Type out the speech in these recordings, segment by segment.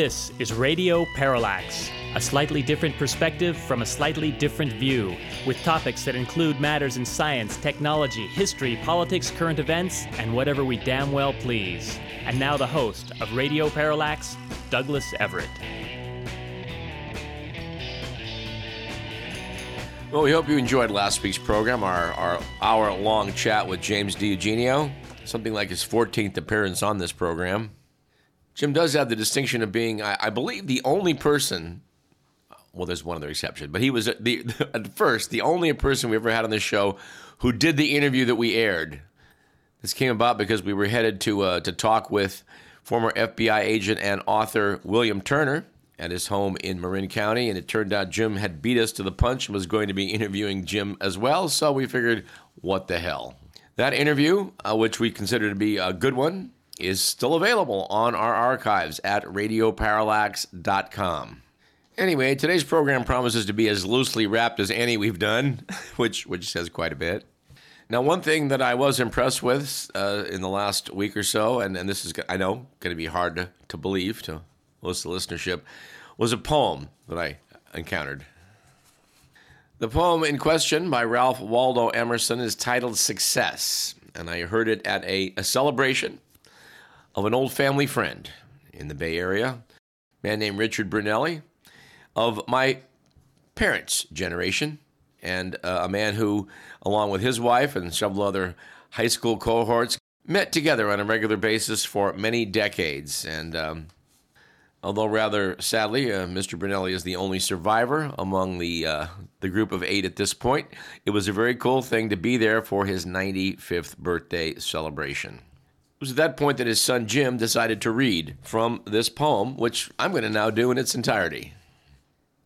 This is Radio Parallax, a slightly different perspective from a slightly different view, with topics that include matters in science, technology, history, politics, current events, and whatever we damn well please. And now the host of Radio Parallax, Douglas Everett. Well, we hope you enjoyed last week's program, our, our hour long chat with James DiEugenio, something like his 14th appearance on this program. Jim does have the distinction of being, I, I believe, the only person. Well, there's one other exception, but he was the at first the only person we ever had on this show who did the interview that we aired. This came about because we were headed to uh, to talk with former FBI agent and author William Turner at his home in Marin County, and it turned out Jim had beat us to the punch and was going to be interviewing Jim as well. So we figured, what the hell? That interview, uh, which we consider to be a good one, is still available on our archives at radioparallax.com. Anyway, today's program promises to be as loosely wrapped as any we've done, which which says quite a bit. Now, one thing that I was impressed with uh, in the last week or so, and, and this is, I know, going to be hard to, to believe to most of the listenership, was a poem that I encountered. The poem in question by Ralph Waldo Emerson is titled Success, and I heard it at a, a celebration of an old family friend in the Bay Area, a man named Richard Brunelli, of my parents' generation, and uh, a man who, along with his wife and several other high school cohorts, met together on a regular basis for many decades. And um, although rather sadly, uh, Mr. Brunelli is the only survivor among the uh, the group of eight at this point, it was a very cool thing to be there for his 95th birthday celebration. It was at that point that his son Jim decided to read from this poem, which I'm going to now do in its entirety.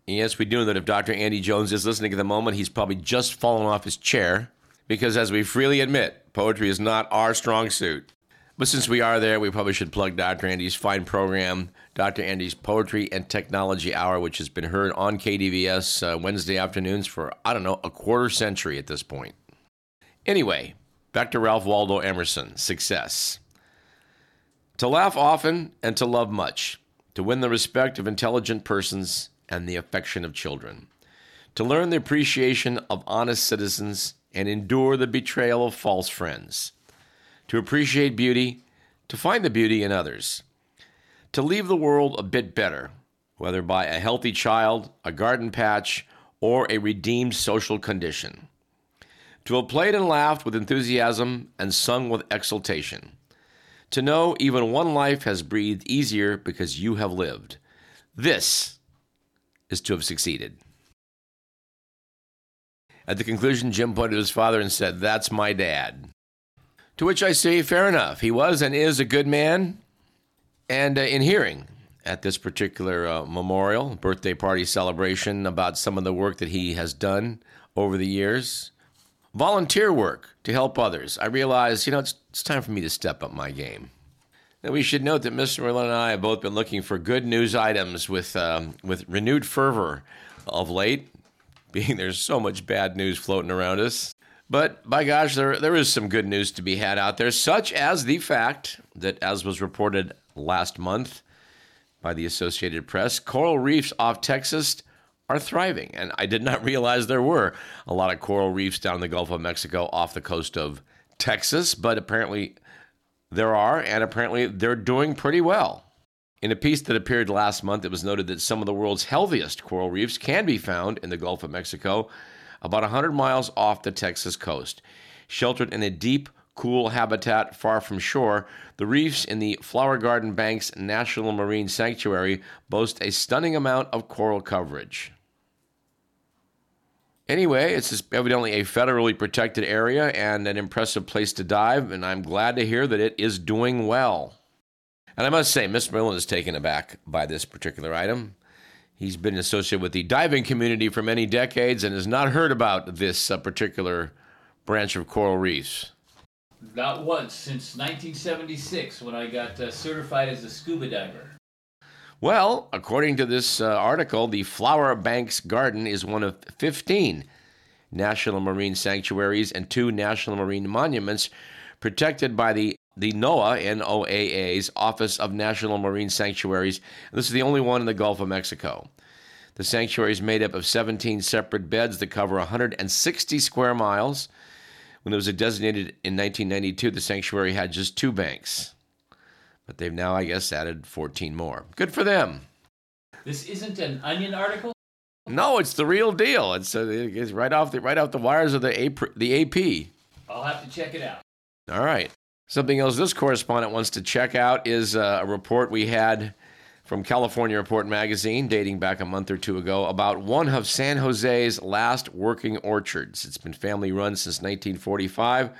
Yes, we do know that if Dr. Andy Jones is listening at the moment, he's probably just fallen off his chair because, as we freely admit, poetry is not our strong suit. But since we are there, we probably should plug Dr. Andy's fine program, Dr. Andy's Poetry and Technology Hour, which has been heard on KDVS uh, Wednesday afternoons for, I don't know, a quarter century at this point. Anyway, back to Ralph Waldo Emerson Success. To laugh often and to love much, to win the respect of intelligent persons and the affection of children, to learn the appreciation of honest citizens and endure the betrayal of false friends, to appreciate beauty, to find the beauty in others, to leave the world a bit better, whether by a healthy child, a garden patch, or a redeemed social condition, to have played and laughed with enthusiasm and sung with exultation to know even one life has breathed easier because you have lived. This is to have succeeded. At the conclusion, Jim pointed to his father and said, That's my dad. To which I say, Fair enough. He was and is a good man. And uh, in hearing at this particular uh, memorial, birthday party celebration, about some of the work that he has done over the years, volunteer work to help others, I realized, you know, it's, it's time for me to step up my game. Now, we should note that Mr. Merlin and I have both been looking for good news items with, um, with renewed fervor of late, being there's so much bad news floating around us. But by gosh, there, there is some good news to be had out there, such as the fact that, as was reported last month by the Associated Press, coral reefs off Texas are thriving. And I did not realize there were a lot of coral reefs down in the Gulf of Mexico off the coast of Texas, but apparently there are, and apparently they're doing pretty well. In a piece that appeared last month, it was noted that some of the world's healthiest coral reefs can be found in the Gulf of Mexico, about 100 miles off the Texas coast. Sheltered in a deep, cool habitat far from shore, the reefs in the Flower Garden Banks National Marine Sanctuary boast a stunning amount of coral coverage. Anyway, it's evidently a federally protected area and an impressive place to dive, and I'm glad to hear that it is doing well. And I must say, Mr. Merlin is taken aback by this particular item. He's been associated with the diving community for many decades and has not heard about this uh, particular branch of coral reefs. Not once since 1976 when I got uh, certified as a scuba diver. Well, according to this uh, article, the Flower Banks Garden is one of 15 national marine sanctuaries and two national marine monuments protected by the the NOAA, N-O-A-A's Office of National Marine Sanctuaries. This is the only one in the Gulf of Mexico. The sanctuary is made up of 17 separate beds that cover 160 square miles. When it was designated in 1992, the sanctuary had just two banks. But they've now, I guess, added 14 more. Good for them. This isn't an Onion article? No, it's the real deal. It's, uh, it's right off the right off the wires of the AP, the AP. I'll have to check it out. All right. Something else this correspondent wants to check out is uh, a report we had from California Report magazine dating back a month or two ago about one of San Jose's last working orchards. It's been family run since 1945.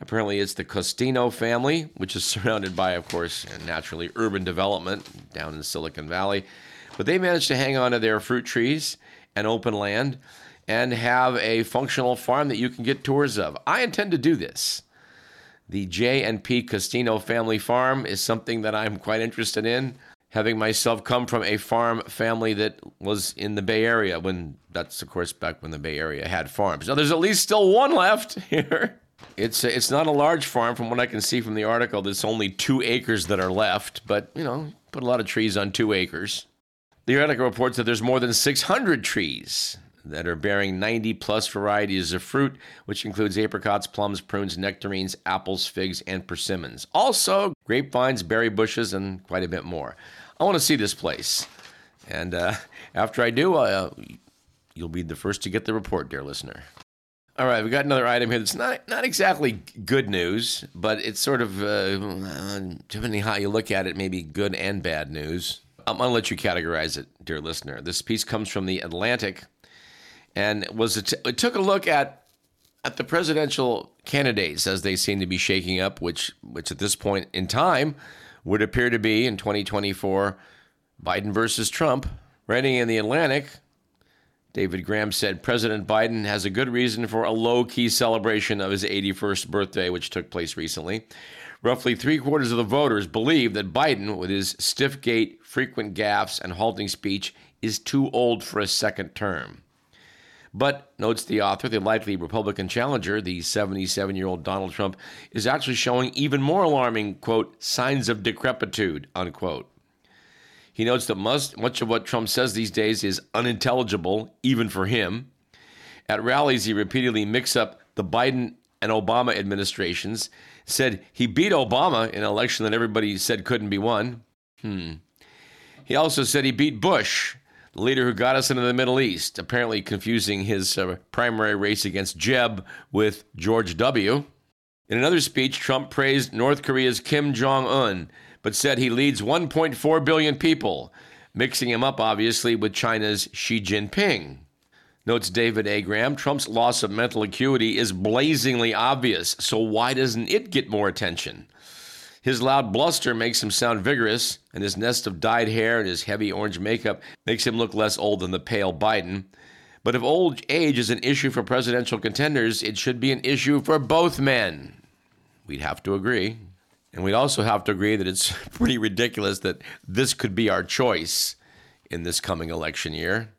Apparently, it's the Costino family, which is surrounded by, of course, naturally urban development down in Silicon Valley. But they managed to hang on to their fruit trees and open land and have a functional farm that you can get tours of. I intend to do this. The J and P Costino family farm is something that I'm quite interested in. Having myself come from a farm family that was in the Bay Area when that's of course back when the Bay Area had farms. Now there's at least still one left here. It's it's not a large farm from what I can see from the article. There's only two acres that are left, but you know, put a lot of trees on two acres. The article reports that there's more than 600 trees that are bearing 90 plus varieties of fruit, which includes apricots, plums, prunes, nectarines, apples, figs, and persimmons. Also, grapevines, berry bushes, and quite a bit more. I want to see this place. And uh, after I do, uh, you'll be the first to get the report, dear listener. All right, we've got another item here that's not not exactly good news, but it's sort of uh, depending how you look at it, maybe good and bad news. I'm to let you categorize it, dear listener. This piece comes from the Atlantic, and was it, it took a look at at the presidential candidates as they seem to be shaking up, which which at this point in time would appear to be in 2024 Biden versus Trump. Writing in the Atlantic, David Graham said President Biden has a good reason for a low key celebration of his 81st birthday, which took place recently. Roughly three quarters of the voters believe that Biden, with his stiff gait, frequent gaffes, and halting speech, is too old for a second term. But, notes the author, the likely Republican challenger, the 77 year old Donald Trump, is actually showing even more alarming, quote, signs of decrepitude, unquote. He notes that much, much of what Trump says these days is unintelligible, even for him. At rallies, he repeatedly mixes up the Biden and Obama administrations said he beat Obama in an election that everybody said couldn't be won. Hmm. He also said he beat Bush, the leader who got us into the Middle East, apparently confusing his uh, primary race against Jeb with George W. In another speech, Trump praised North Korea's Kim Jong un, but said he leads 1.4 billion people, mixing him up, obviously, with China's Xi Jinping. Notes David A. Graham Trump's loss of mental acuity is blazingly obvious, so why doesn't it get more attention? His loud bluster makes him sound vigorous, and his nest of dyed hair and his heavy orange makeup makes him look less old than the pale Biden. But if old age is an issue for presidential contenders, it should be an issue for both men. We'd have to agree. And we'd also have to agree that it's pretty ridiculous that this could be our choice in this coming election year.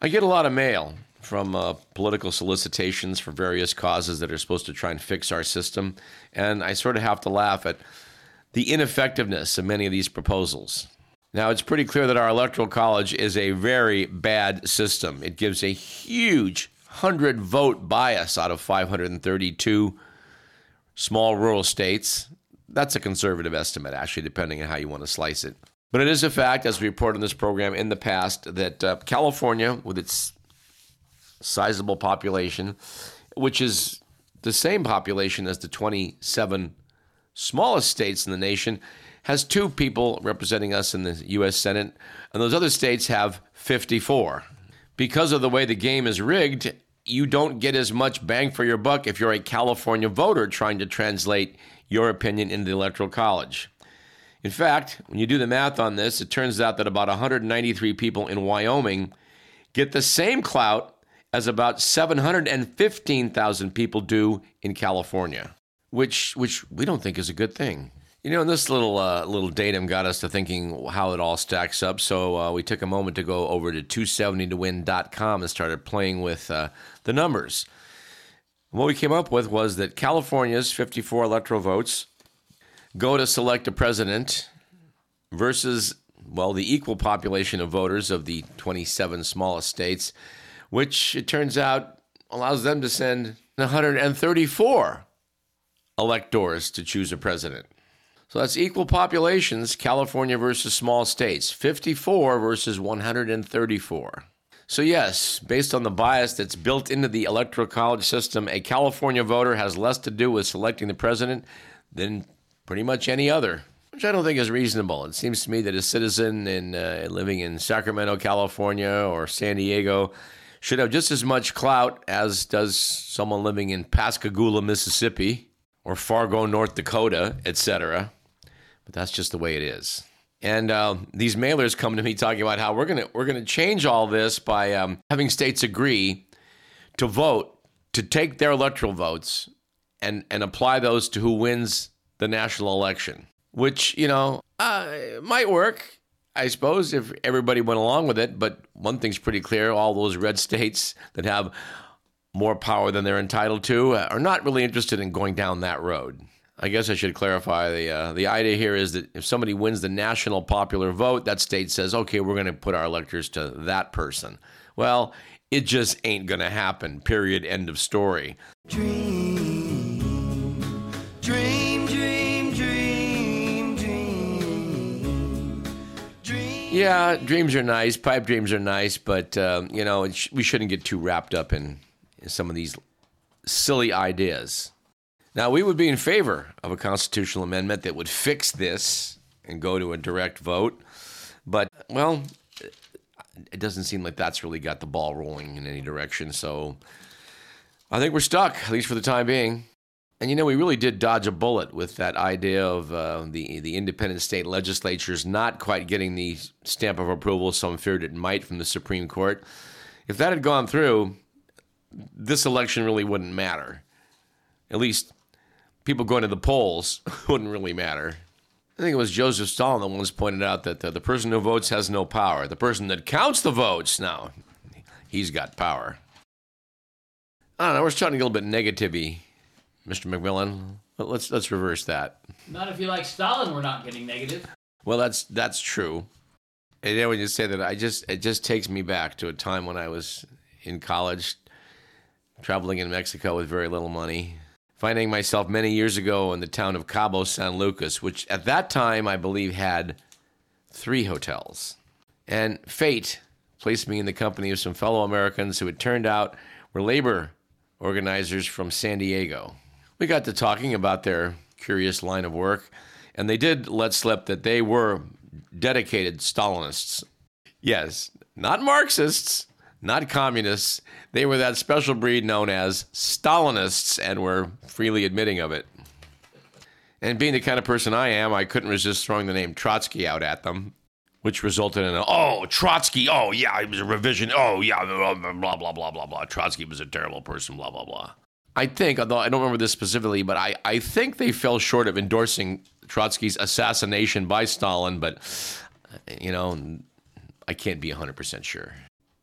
I get a lot of mail from uh, political solicitations for various causes that are supposed to try and fix our system, and I sort of have to laugh at the ineffectiveness of many of these proposals. Now, it's pretty clear that our electoral college is a very bad system. It gives a huge 100 vote bias out of 532 small rural states. That's a conservative estimate, actually, depending on how you want to slice it. But it is a fact, as we reported in this program in the past, that uh, California, with its sizable population, which is the same population as the 27 smallest states in the nation, has two people representing us in the U.S. Senate, and those other states have 54. Because of the way the game is rigged, you don't get as much bang for your buck if you're a California voter trying to translate your opinion into the Electoral College. In fact, when you do the math on this, it turns out that about 193 people in Wyoming get the same clout as about 715,000 people do in California, which which we don't think is a good thing. You know, and this little uh, little datum got us to thinking how it all stacks up. So uh, we took a moment to go over to 270towin.com and started playing with uh, the numbers. what we came up with was that California's 54 electoral votes go to select a president versus, well, the equal population of voters of the 27 smallest states, which it turns out allows them to send 134 electors to choose a president. So that's equal populations, California versus small states, 54 versus 134. So, yes, based on the bias that's built into the electoral college system, a California voter has less to do with selecting the president than pretty much any other, which I don't think is reasonable. It seems to me that a citizen in, uh, living in Sacramento, California, or San Diego should have just as much clout as does someone living in Pascagoula, Mississippi, or Fargo, North Dakota, etc. But that's just the way it is. And uh, these mailers come to me talking about how we're gonna we're gonna change all this by um, having states agree to vote to take their electoral votes and and apply those to who wins the national election, which you know uh, might work, I suppose, if everybody went along with it. But one thing's pretty clear: all those red states that have more power than they're entitled to uh, are not really interested in going down that road. I guess I should clarify the uh, the idea here is that if somebody wins the national popular vote, that state says, "Okay, we're going to put our electors to that person." Well, it just ain't going to happen. Period. End of story. Dream, Yeah, dreams are nice. Pipe dreams are nice, but um, you know sh- we shouldn't get too wrapped up in, in some of these silly ideas. Now, we would be in favor of a constitutional amendment that would fix this and go to a direct vote, but well, it doesn't seem like that's really got the ball rolling in any direction. So I think we're stuck, at least for the time being. And you know, we really did dodge a bullet with that idea of uh, the the independent state legislatures not quite getting the stamp of approval some feared it might from the Supreme Court. If that had gone through, this election really wouldn't matter. At least people going to the polls wouldn't really matter. I think it was Joseph Stalin that once pointed out that uh, the person who votes has no power. The person that counts the votes, now, he's got power. I don't know. We're starting to get a little bit negativey, Mr. McMillan. Let's let's reverse that. Not if you like Stalin, we're not getting negative. Well, that's that's true. And then when you say that, I just it just takes me back to a time when I was in college, traveling in Mexico with very little money, finding myself many years ago in the town of Cabo San Lucas, which at that time I believe had three hotels. And fate placed me in the company of some fellow Americans who it turned out were labor organizers from San Diego. We got to talking about their curious line of work, and they did let slip that they were dedicated Stalinists. Yes, not Marxists, not communists. They were that special breed known as Stalinists and were freely admitting of it. And being the kind of person I am, I couldn't resist throwing the name Trotsky out at them, which resulted in a, oh, Trotsky, oh, yeah, he was a revision, oh, yeah, blah, blah, blah, blah, blah, blah. Trotsky was a terrible person, blah, blah, blah. I think, although I don't remember this specifically, but I, I think they fell short of endorsing Trotsky's assassination by Stalin, but, you know, I can't be 100% sure.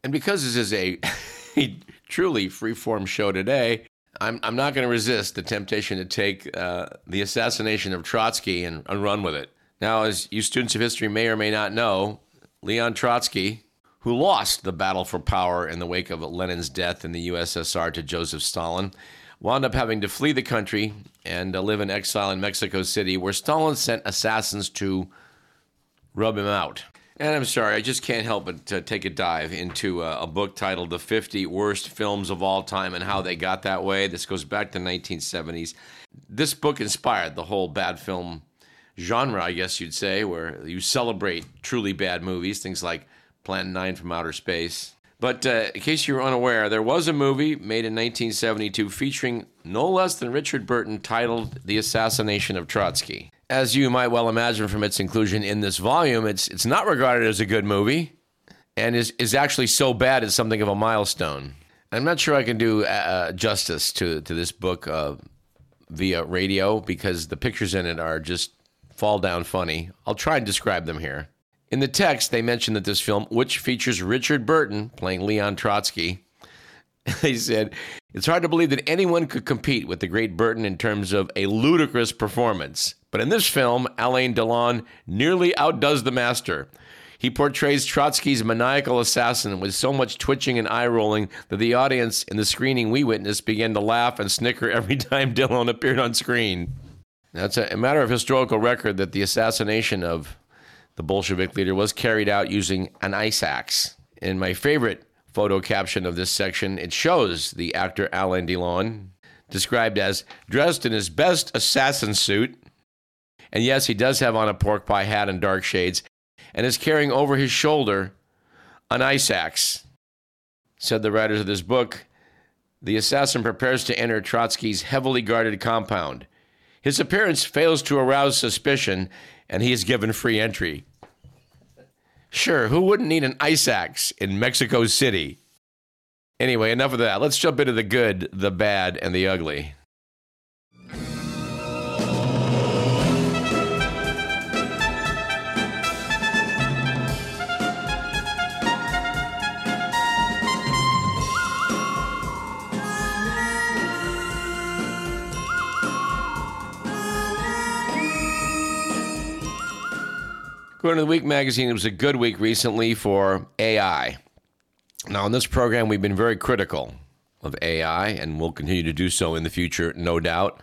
And because this is a, a truly free-form show today, I'm, I'm not going to resist the temptation to take uh, the assassination of Trotsky and, and run with it. Now, as you students of history may or may not know, Leon Trotsky, who lost the battle for power in the wake of Lenin's death in the USSR to Joseph Stalin, wound up having to flee the country and uh, live in exile in Mexico City, where Stalin sent assassins to rub him out. And I'm sorry, I just can't help but uh, take a dive into uh, a book titled The 50 Worst Films of All Time and How They Got That Way. This goes back to the 1970s. This book inspired the whole bad film genre, I guess you'd say, where you celebrate truly bad movies, things like Plan 9 from Outer Space. But uh, in case you were unaware, there was a movie made in 1972 featuring no less than Richard Burton titled The Assassination of Trotsky as you might well imagine from its inclusion in this volume, it's it's not regarded as a good movie, and is is actually so bad it's something of a milestone. I'm not sure I can do uh, justice to to this book uh, via radio because the pictures in it are just fall down funny. I'll try and describe them here. In the text, they mention that this film, which features Richard Burton playing Leon Trotsky, they said it's hard to believe that anyone could compete with the great Burton in terms of a ludicrous performance But in this film, Alain Delon nearly outdoes the master. He portrays Trotsky's maniacal assassin with so much twitching and eye rolling that the audience in the screening we witnessed began to laugh and snicker every time Delon appeared on screen. Now, it's a matter of historical record that the assassination of the Bolshevik leader was carried out using an ice axe. In my favorite photo caption of this section, it shows the actor Alain Delon described as dressed in his best assassin suit. And yes, he does have on a pork pie hat and dark shades, and is carrying over his shoulder an ice axe. Said the writers of this book, the assassin prepares to enter Trotsky's heavily guarded compound. His appearance fails to arouse suspicion, and he is given free entry. Sure, who wouldn't need an ice axe in Mexico City? Anyway, enough of that. Let's jump into the good, the bad, and the ugly. Going to the Week magazine, it was a good week recently for AI. Now, in this program, we've been very critical of AI and we'll continue to do so in the future, no doubt.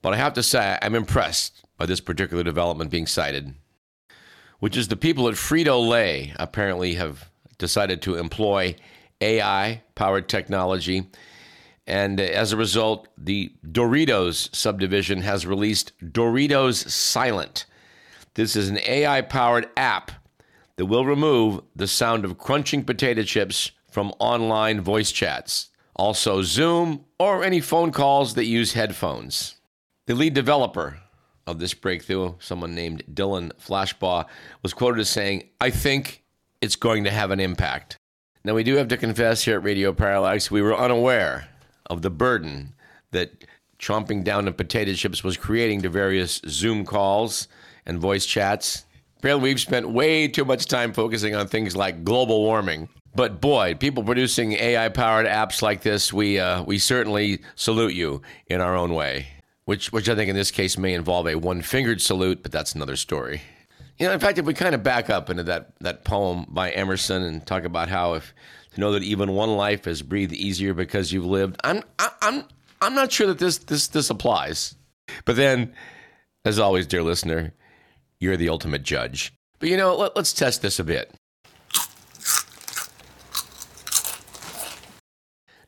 But I have to say, I'm impressed by this particular development being cited, which is the people at Frito Lay apparently have decided to employ AI powered technology. And as a result, the Doritos subdivision has released Doritos Silent this is an AI powered app that will remove the sound of crunching potato chips from online voice chats, also Zoom or any phone calls that use headphones. The lead developer of this breakthrough, someone named Dylan Flashbaugh, was quoted as saying, I think it's going to have an impact. Now, we do have to confess here at Radio Parallax, we were unaware of the burden that chomping down on potato chips was creating to various Zoom calls and voice chats. Apparently, we've spent way too much time focusing on things like global warming. But boy, people producing AI-powered apps like this, we uh, we certainly salute you in our own way. Which which I think in this case may involve a one-fingered salute, but that's another story. You know, in fact, if we kind of back up into that that poem by Emerson and talk about how if to know that even one life is breathed easier because you've lived, I'm I, I'm I'm not sure that this this this applies. But then, as always, dear listener, you're the ultimate judge. But you know, let, let's test this a bit.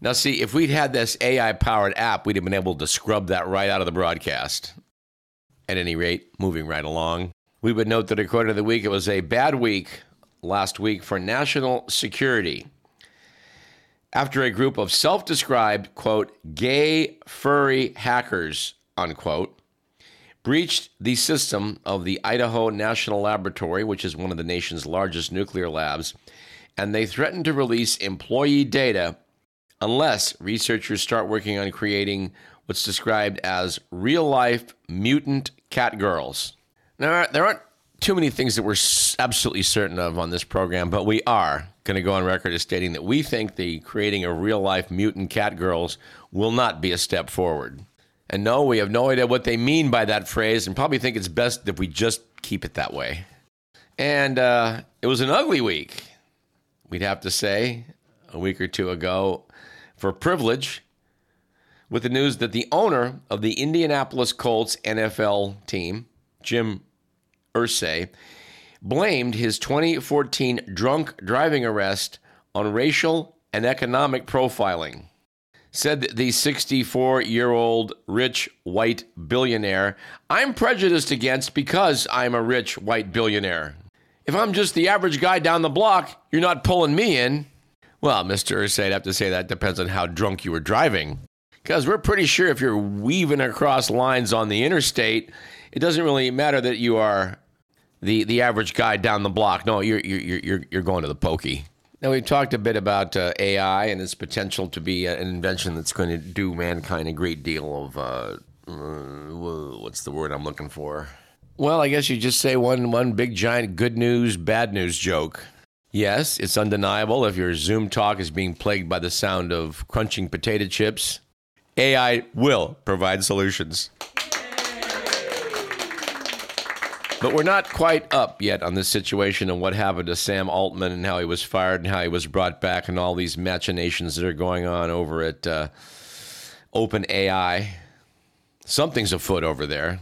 Now, see, if we'd had this AI powered app, we'd have been able to scrub that right out of the broadcast. At any rate, moving right along, we would note that according to the week, it was a bad week last week for national security. After a group of self described, quote, gay furry hackers, unquote, breached the system of the Idaho National Laboratory, which is one of the nation's largest nuclear labs, and they threatened to release employee data unless researchers start working on creating what's described as real life mutant cat girls. Now, there aren't too many things that we're absolutely certain of on this program, but we are going to go on record as stating that we think the creating of real life mutant cat girls will not be a step forward. And no, we have no idea what they mean by that phrase and probably think it's best if we just keep it that way. And uh, it was an ugly week, we'd have to say, a week or two ago for privilege with the news that the owner of the Indianapolis Colts NFL team, Jim Irsay, blamed his 2014 drunk driving arrest on racial and economic profiling said the 64 year old rich white billionaire, I'm prejudiced against because I'm a rich white billionaire. If I'm just the average guy down the block, you're not pulling me in. Well, Mr. Irsay, I'd have to say that depends on how drunk you were driving. Because we're pretty sure if you're weaving across lines on the interstate, it doesn't really matter that you are the, the average guy down the block. No, you're, you're, you're, you're going to the pokey. Now, we've talked a bit about uh, AI and its potential to be an invention that's going to do mankind a great deal of, uh, uh, what's the word I'm looking for? Well, I guess you just say one, one big giant good news, bad news joke. Yes, it's undeniable if your Zoom talk is being plagued by the sound of crunching potato chips. AI will provide solutions. But we're not quite up yet on this situation and what happened to Sam Altman and how he was fired and how he was brought back and all these machinations that are going on over at uh, OpenAI. Something's afoot over there.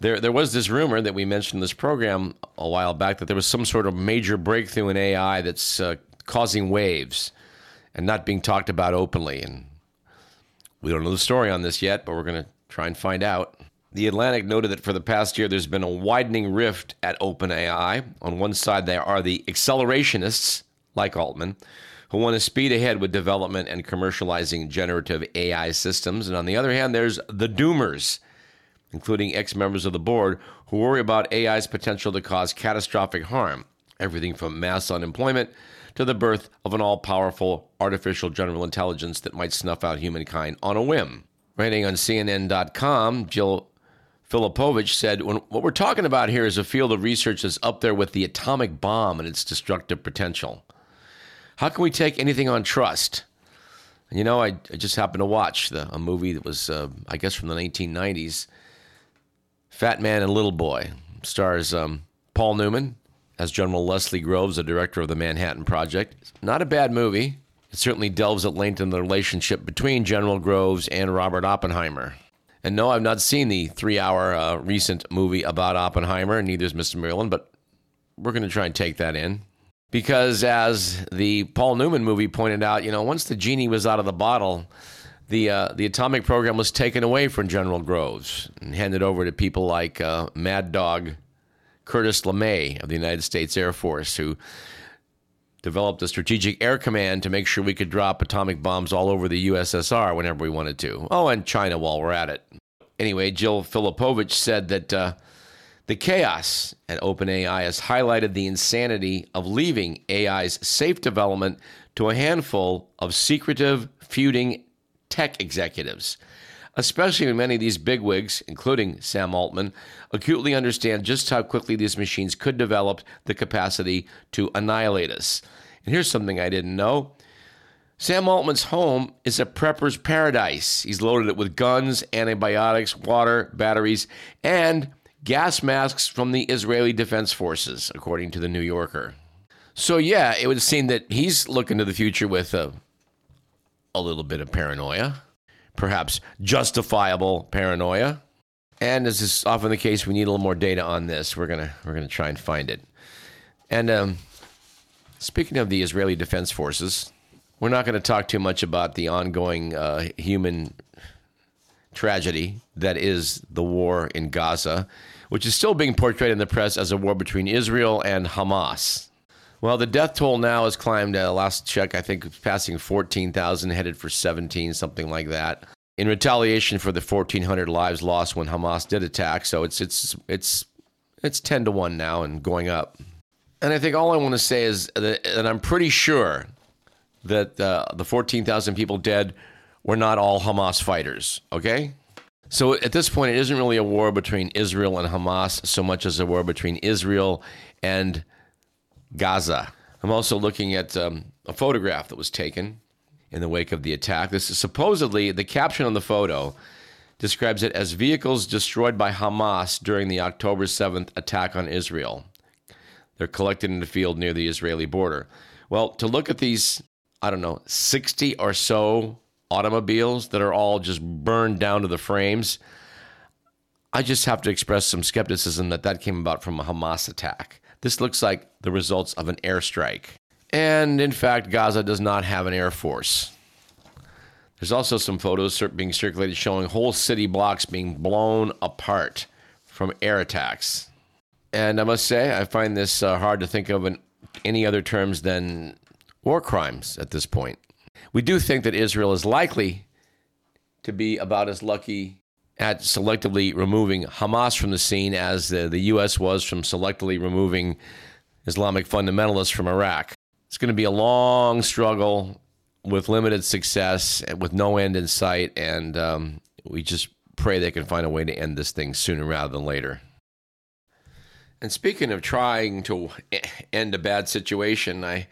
There, there was this rumor that we mentioned in this program a while back that there was some sort of major breakthrough in AI that's uh, causing waves and not being talked about openly. And we don't know the story on this yet, but we're going to try and find out. The Atlantic noted that for the past year, there's been a widening rift at OpenAI. On one side, there are the accelerationists, like Altman, who want to speed ahead with development and commercializing generative AI systems. And on the other hand, there's the doomers, including ex members of the board, who worry about AI's potential to cause catastrophic harm, everything from mass unemployment to the birth of an all powerful artificial general intelligence that might snuff out humankind on a whim. Writing on CNN.com, Jill Filipovic said, What we're talking about here is a field of research that's up there with the atomic bomb and its destructive potential. How can we take anything on trust? And you know, I, I just happened to watch the, a movie that was, uh, I guess, from the 1990s Fat Man and Little Boy. Stars um, Paul Newman as General Leslie Groves, the director of the Manhattan Project. Not a bad movie. It certainly delves at length in the relationship between General Groves and Robert Oppenheimer. And no, I've not seen the three hour uh, recent movie about Oppenheimer, and neither has Mr. Merlin, but we're going to try and take that in. Because as the Paul Newman movie pointed out, you know, once the genie was out of the bottle, the, uh, the atomic program was taken away from General Groves and handed over to people like uh, Mad Dog Curtis LeMay of the United States Air Force, who developed a strategic air command to make sure we could drop atomic bombs all over the USSR whenever we wanted to. Oh, and China while we're at it. Anyway, Jill Filipovic said that uh, the chaos at OpenAI has highlighted the insanity of leaving AI's safe development to a handful of secretive, feuding tech executives especially when many of these bigwigs, including Sam Altman, acutely understand just how quickly these machines could develop the capacity to annihilate us. And here's something I didn't know. Sam Altman's home is a prepper's paradise. He's loaded it with guns, antibiotics, water, batteries, and gas masks from the Israeli Defense Forces, according to the New Yorker. So, yeah, it would seem that he's looking to the future with a, a little bit of paranoia perhaps justifiable paranoia. And as is often the case, we need a little more data on this. We're gonna we're gonna try and find it. And um, speaking of the Israeli Defense Forces, we're not going to talk too much about the ongoing uh, human tragedy that is the war in Gaza, which is still being portrayed in the press as a war between Israel and Hamas. Well, the death toll now has climbed. Uh, last check, I think, passing 14,000, headed for 17, something like that. In retaliation for the 1,400 lives lost when Hamas did attack, so it's it's it's it's 10 to one now and going up. And I think all I want to say is that, that I'm pretty sure that uh, the 14,000 people dead were not all Hamas fighters. Okay. So at this point, it isn't really a war between Israel and Hamas so much as a war between Israel and Gaza. I'm also looking at um, a photograph that was taken in the wake of the attack. This is supposedly the caption on the photo describes it as vehicles destroyed by Hamas during the October 7th attack on Israel. They're collected in a field near the Israeli border. Well, to look at these, I don't know, 60 or so automobiles that are all just burned down to the frames, I just have to express some skepticism that that came about from a Hamas attack. This looks like the results of an airstrike. And in fact, Gaza does not have an air force. There's also some photos being circulated showing whole city blocks being blown apart from air attacks. And I must say, I find this uh, hard to think of in any other terms than war crimes at this point. We do think that Israel is likely to be about as lucky at selectively removing Hamas from the scene as the, the U.S. was from selectively removing Islamic fundamentalists from Iraq. It's going to be a long struggle with limited success with no end in sight, and um, we just pray they can find a way to end this thing sooner rather than later. And speaking of trying to end a bad situation, I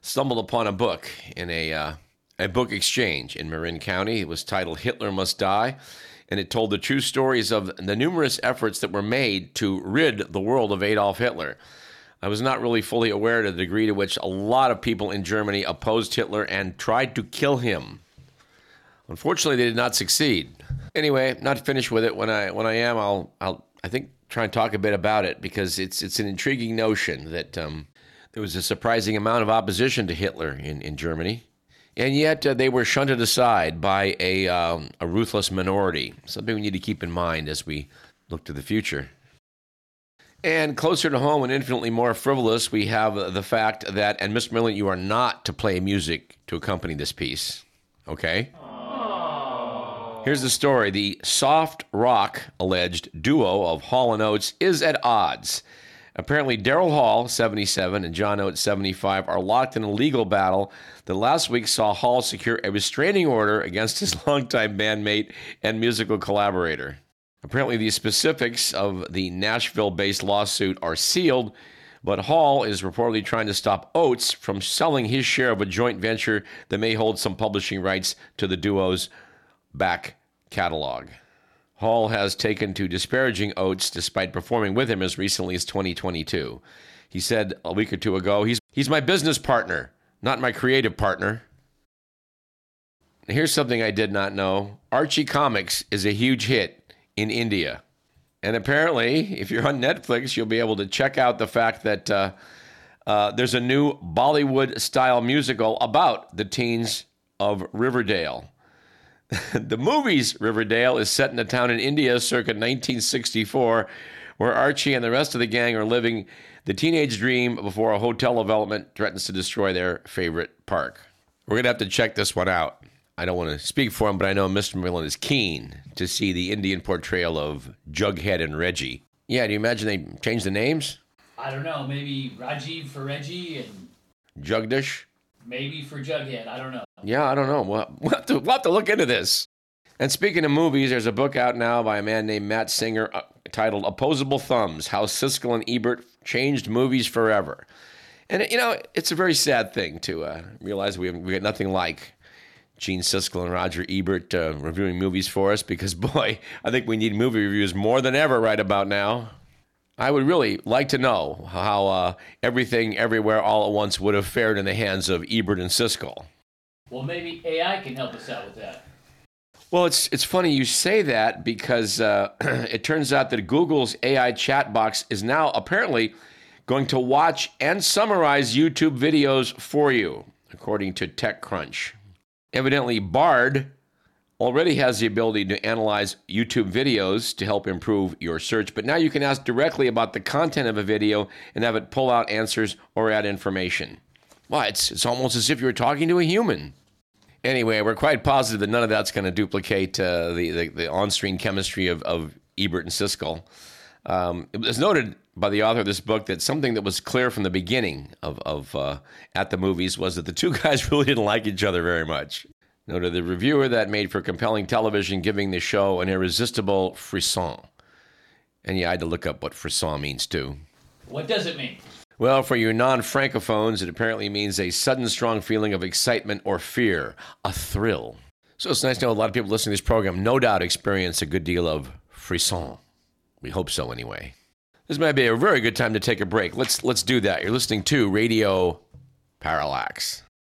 stumbled upon a book in a uh, a book exchange in Marin County. It was titled "Hitler Must Die." And it told the true stories of the numerous efforts that were made to rid the world of Adolf Hitler. I was not really fully aware of the degree to which a lot of people in Germany opposed Hitler and tried to kill him. Unfortunately, they did not succeed. Anyway, not finished with it. When I when I am, I'll I'll I think try and talk a bit about it because it's it's an intriguing notion that um, there was a surprising amount of opposition to Hitler in, in Germany, and yet uh, they were shunted aside by a um, a ruthless minority. Something we need to keep in mind as we look to the future. And closer to home and infinitely more frivolous, we have the fact that, and Mr. Millen, you are not to play music to accompany this piece. Okay? Here's the story. The soft rock alleged duo of Hall and Oates is at odds. Apparently, Daryl Hall, 77, and John Oates, 75, are locked in a legal battle that last week saw Hall secure a restraining order against his longtime bandmate and musical collaborator. Apparently, the specifics of the Nashville based lawsuit are sealed, but Hall is reportedly trying to stop Oates from selling his share of a joint venture that may hold some publishing rights to the duo's back catalog. Hall has taken to disparaging Oates despite performing with him as recently as 2022. He said a week or two ago, he's, he's my business partner, not my creative partner. Here's something I did not know Archie Comics is a huge hit in India. And apparently, if you're on Netflix, you'll be able to check out the fact that uh, uh, there's a new Bollywood style musical about the teens of Riverdale. The movie's Riverdale is set in a town in India circa 1964, where Archie and the rest of the gang are living the teenage dream before a hotel development threatens to destroy their favorite park. We're going to have to check this one out. I don't want to speak for him, but I know Mr. Millen is keen to see the Indian portrayal of Jughead and Reggie. Yeah, do you imagine they changed the names? I don't know. Maybe Rajiv for Reggie and Jugdish? maybe for Jughead. I don't know. Yeah, I don't know. We'll, we'll, have to, we'll have to look into this. And speaking of movies, there's a book out now by a man named Matt Singer uh, titled Opposable Thumbs How Siskel and Ebert Changed Movies Forever. And, you know, it's a very sad thing to uh, realize we, we got nothing like Gene Siskel and Roger Ebert uh, reviewing movies for us because, boy, I think we need movie reviews more than ever right about now. I would really like to know how uh, everything, everywhere, all at once would have fared in the hands of Ebert and Siskel. Well, maybe AI can help us out with that. Well, it's it's funny you say that because uh, it turns out that Google's AI chat box is now apparently going to watch and summarize YouTube videos for you, according to TechCrunch. Evidently, Bard already has the ability to analyze YouTube videos to help improve your search, but now you can ask directly about the content of a video and have it pull out answers or add information. Well, it's, it's almost as if you were talking to a human. Anyway, we're quite positive that none of that's going to duplicate uh, the, the, the on screen chemistry of, of Ebert and Siskel. Um, it was noted by the author of this book that something that was clear from the beginning of, of uh, at the movies was that the two guys really didn't like each other very much. Noted the reviewer that made for compelling television, giving the show an irresistible frisson. And yeah, I had to look up what frisson means too. What does it mean? Well, for you non francophones, it apparently means a sudden strong feeling of excitement or fear, a thrill. So it's nice to know a lot of people listening to this program no doubt experience a good deal of frisson. We hope so anyway. This might be a very good time to take a break. Let's let's do that. You're listening to Radio Parallax.